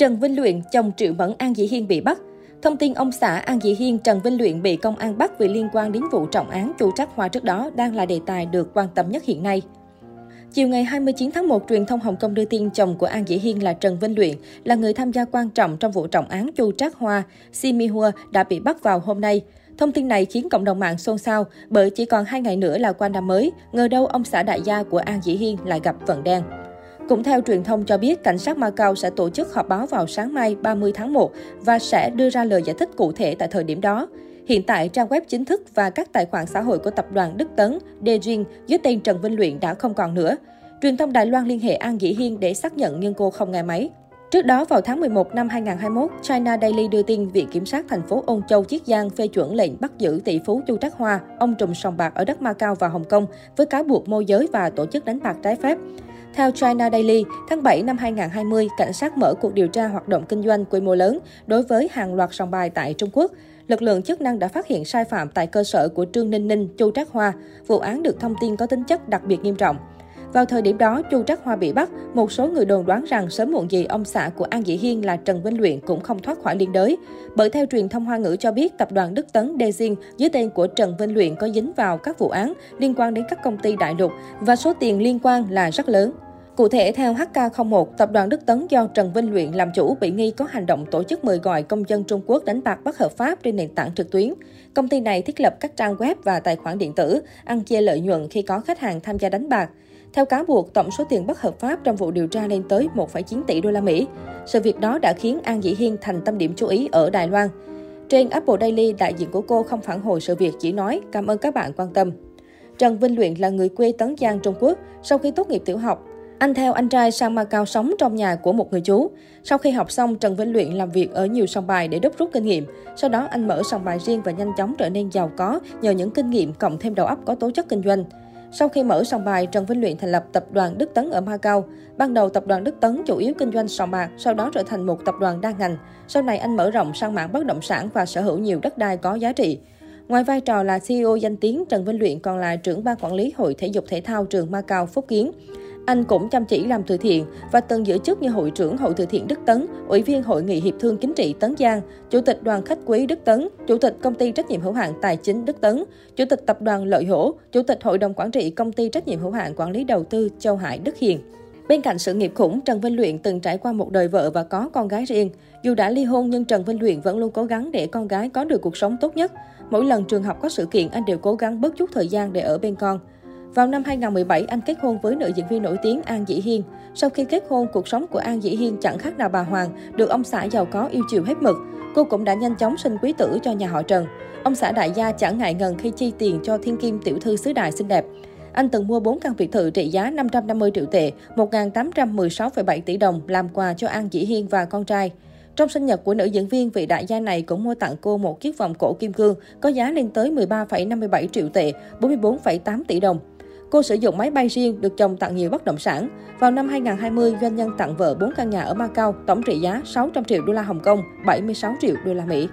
Trần Vinh Luyện, chồng Triệu Mẫn An Dĩ Hiên bị bắt. Thông tin ông xã An Dĩ Hiên, Trần Vinh Luyện bị công an bắt vì liên quan đến vụ trọng án chu trắc hoa trước đó đang là đề tài được quan tâm nhất hiện nay. Chiều ngày 29 tháng 1, truyền thông Hồng Kông đưa tin chồng của An Dĩ Hiên là Trần Vinh Luyện là người tham gia quan trọng trong vụ trọng án chu trác hoa Simi Hua đã bị bắt vào hôm nay. Thông tin này khiến cộng đồng mạng xôn xao bởi chỉ còn hai ngày nữa là qua năm mới, ngờ đâu ông xã đại gia của An Dĩ Hiên lại gặp vận đen. Cũng theo truyền thông cho biết, cảnh sát Macau sẽ tổ chức họp báo vào sáng mai 30 tháng 1 và sẽ đưa ra lời giải thích cụ thể tại thời điểm đó. Hiện tại, trang web chính thức và các tài khoản xã hội của tập đoàn Đức Tấn, Dejin dưới tên Trần Vinh Luyện đã không còn nữa. Truyền thông Đài Loan liên hệ An Dĩ Hiên để xác nhận nhưng cô không nghe máy. Trước đó, vào tháng 11 năm 2021, China Daily đưa tin Viện Kiểm sát thành phố Ôn Châu, Chiết Giang phê chuẩn lệnh bắt giữ tỷ phú Chu Trắc Hoa, ông trùm sòng bạc ở đất Macau và Hồng Kông với cáo buộc môi giới và tổ chức đánh bạc trái phép. Theo China Daily, tháng 7 năm 2020, cảnh sát mở cuộc điều tra hoạt động kinh doanh quy mô lớn đối với hàng loạt sòng bài tại Trung Quốc. Lực lượng chức năng đã phát hiện sai phạm tại cơ sở của Trương Ninh Ninh, Chu Trác Hoa. Vụ án được thông tin có tính chất đặc biệt nghiêm trọng. Vào thời điểm đó, Chu Trắc Hoa bị bắt, một số người đồn đoán rằng sớm muộn gì ông xã của An Dĩ Hiên là Trần Vinh Luyện cũng không thoát khỏi liên đới. Bởi theo truyền thông Hoa ngữ cho biết, tập đoàn Đức Tấn Dezin dưới tên của Trần Vinh Luyện có dính vào các vụ án liên quan đến các công ty đại lục và số tiền liên quan là rất lớn. Cụ thể, theo HK01, tập đoàn Đức Tấn do Trần Vinh Luyện làm chủ bị nghi có hành động tổ chức mời gọi công dân Trung Quốc đánh bạc bất hợp pháp trên nền tảng trực tuyến. Công ty này thiết lập các trang web và tài khoản điện tử, ăn chia lợi nhuận khi có khách hàng tham gia đánh bạc. Theo cáo buộc, tổng số tiền bất hợp pháp trong vụ điều tra lên tới 1,9 tỷ đô la Mỹ. Sự việc đó đã khiến An Dĩ Hiên thành tâm điểm chú ý ở Đài Loan. Trên Apple Daily, đại diện của cô không phản hồi sự việc, chỉ nói cảm ơn các bạn quan tâm. Trần Vinh Luyện là người quê Tấn Giang, Trung Quốc. Sau khi tốt nghiệp tiểu học, anh theo anh trai sang Macau sống trong nhà của một người chú. Sau khi học xong, Trần Vinh Luyện làm việc ở nhiều sòng bài để đúc rút kinh nghiệm. Sau đó anh mở sòng bài riêng và nhanh chóng trở nên giàu có nhờ những kinh nghiệm cộng thêm đầu óc có tố chất kinh doanh. Sau khi mở sòng bài, Trần Vinh Luyện thành lập tập đoàn Đức Tấn ở Macau. Ban đầu tập đoàn Đức Tấn chủ yếu kinh doanh sòng bạc, sau đó trở thành một tập đoàn đa ngành. Sau này anh mở rộng sang mảng bất động sản và sở hữu nhiều đất đai có giá trị. Ngoài vai trò là CEO danh tiếng, Trần Vinh Luyện còn là trưởng ban quản lý Hội Thể dục Thể thao trường Macau Phúc Kiến. Anh cũng chăm chỉ làm từ thiện và từng giữ chức như hội trưởng Hội từ thiện Đức Tấn, ủy viên Hội nghị Hiệp thương Chính trị Tấn Giang, chủ tịch đoàn khách quý Đức Tấn, chủ tịch công ty trách nhiệm hữu hạn Tài chính Đức Tấn, chủ tịch tập đoàn Lợi Hổ, chủ tịch hội đồng quản trị công ty trách nhiệm hữu hạn quản lý đầu tư Châu Hải Đức Hiền. Bên cạnh sự nghiệp khủng, Trần Vinh Luyện từng trải qua một đời vợ và có con gái riêng. Dù đã ly hôn nhưng Trần Vinh Luyện vẫn luôn cố gắng để con gái có được cuộc sống tốt nhất. Mỗi lần trường học có sự kiện, anh đều cố gắng bớt chút thời gian để ở bên con. Vào năm 2017, anh kết hôn với nữ diễn viên nổi tiếng An Dĩ Hiên. Sau khi kết hôn, cuộc sống của An Dĩ Hiên chẳng khác nào bà Hoàng, được ông xã giàu có yêu chiều hết mực. Cô cũng đã nhanh chóng sinh quý tử cho nhà họ Trần. Ông xã đại gia chẳng ngại ngần khi chi tiền cho thiên kim tiểu thư xứ đại xinh đẹp. Anh từng mua 4 căn biệt thự trị giá 550 triệu tệ, 1.816,7 tỷ đồng làm quà cho An Dĩ Hiên và con trai. Trong sinh nhật của nữ diễn viên, vị đại gia này cũng mua tặng cô một chiếc vòng cổ kim cương có giá lên tới 13,57 triệu tệ, 44,8 tỷ đồng. Cô sử dụng máy bay riêng, được chồng tặng nhiều bất động sản. Vào năm 2020, doanh nhân tặng vợ 4 căn nhà ở Macau, tổng trị giá 600 triệu đô la Hồng Kông, 76 triệu đô la Mỹ.